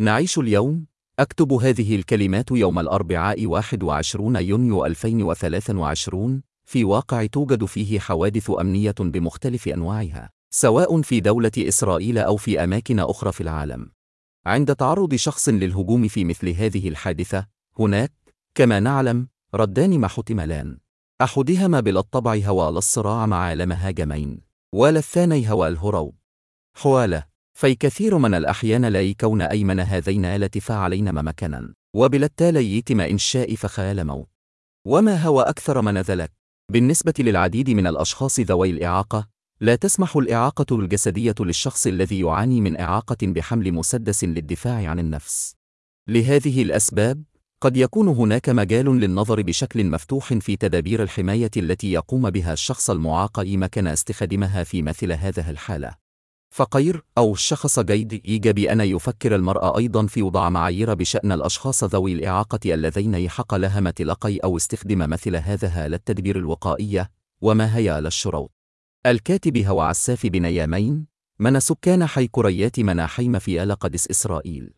نعيش اليوم. أكتب هذه الكلمات يوم الأربعاء 21 يونيو 2023 في واقع توجد فيه حوادث أمنية بمختلف أنواعها سواء في دولة إسرائيل أو في أماكن أخرى في العالم. عند تعرض شخص للهجوم في مثل هذه الحادثة هناك كما نعلم ردان محتملان أحدهما بالطبع هو الصراع مع عالم هاجمين والثاني هو الهروب. حوالة في كثير من الأحيان لا يكون أيمن هذين آلة فاعلين مكانا وبالتالي يتم إنشاء فخال موت وما هو أكثر من ذلك بالنسبة للعديد من الأشخاص ذوي الإعاقة لا تسمح الإعاقة الجسدية للشخص الذي يعاني من إعاقة بحمل مسدس للدفاع عن النفس لهذه الأسباب قد يكون هناك مجال للنظر بشكل مفتوح في تدابير الحماية التي يقوم بها الشخص المعاق مكان استخدامها في مثل هذه الحالة. فقير أو الشخص جيد إيجاب أن يفكر المرأة أيضا في وضع معايير بشأن الأشخاص ذوي الإعاقة الذين يحق لهم متلقي أو استخدام مثل هذا للتدبير الوقائية وما هي للشروط. الكاتب هو عساف بن يامين من سكان حي كريات مناحيم في آل قدس إسرائيل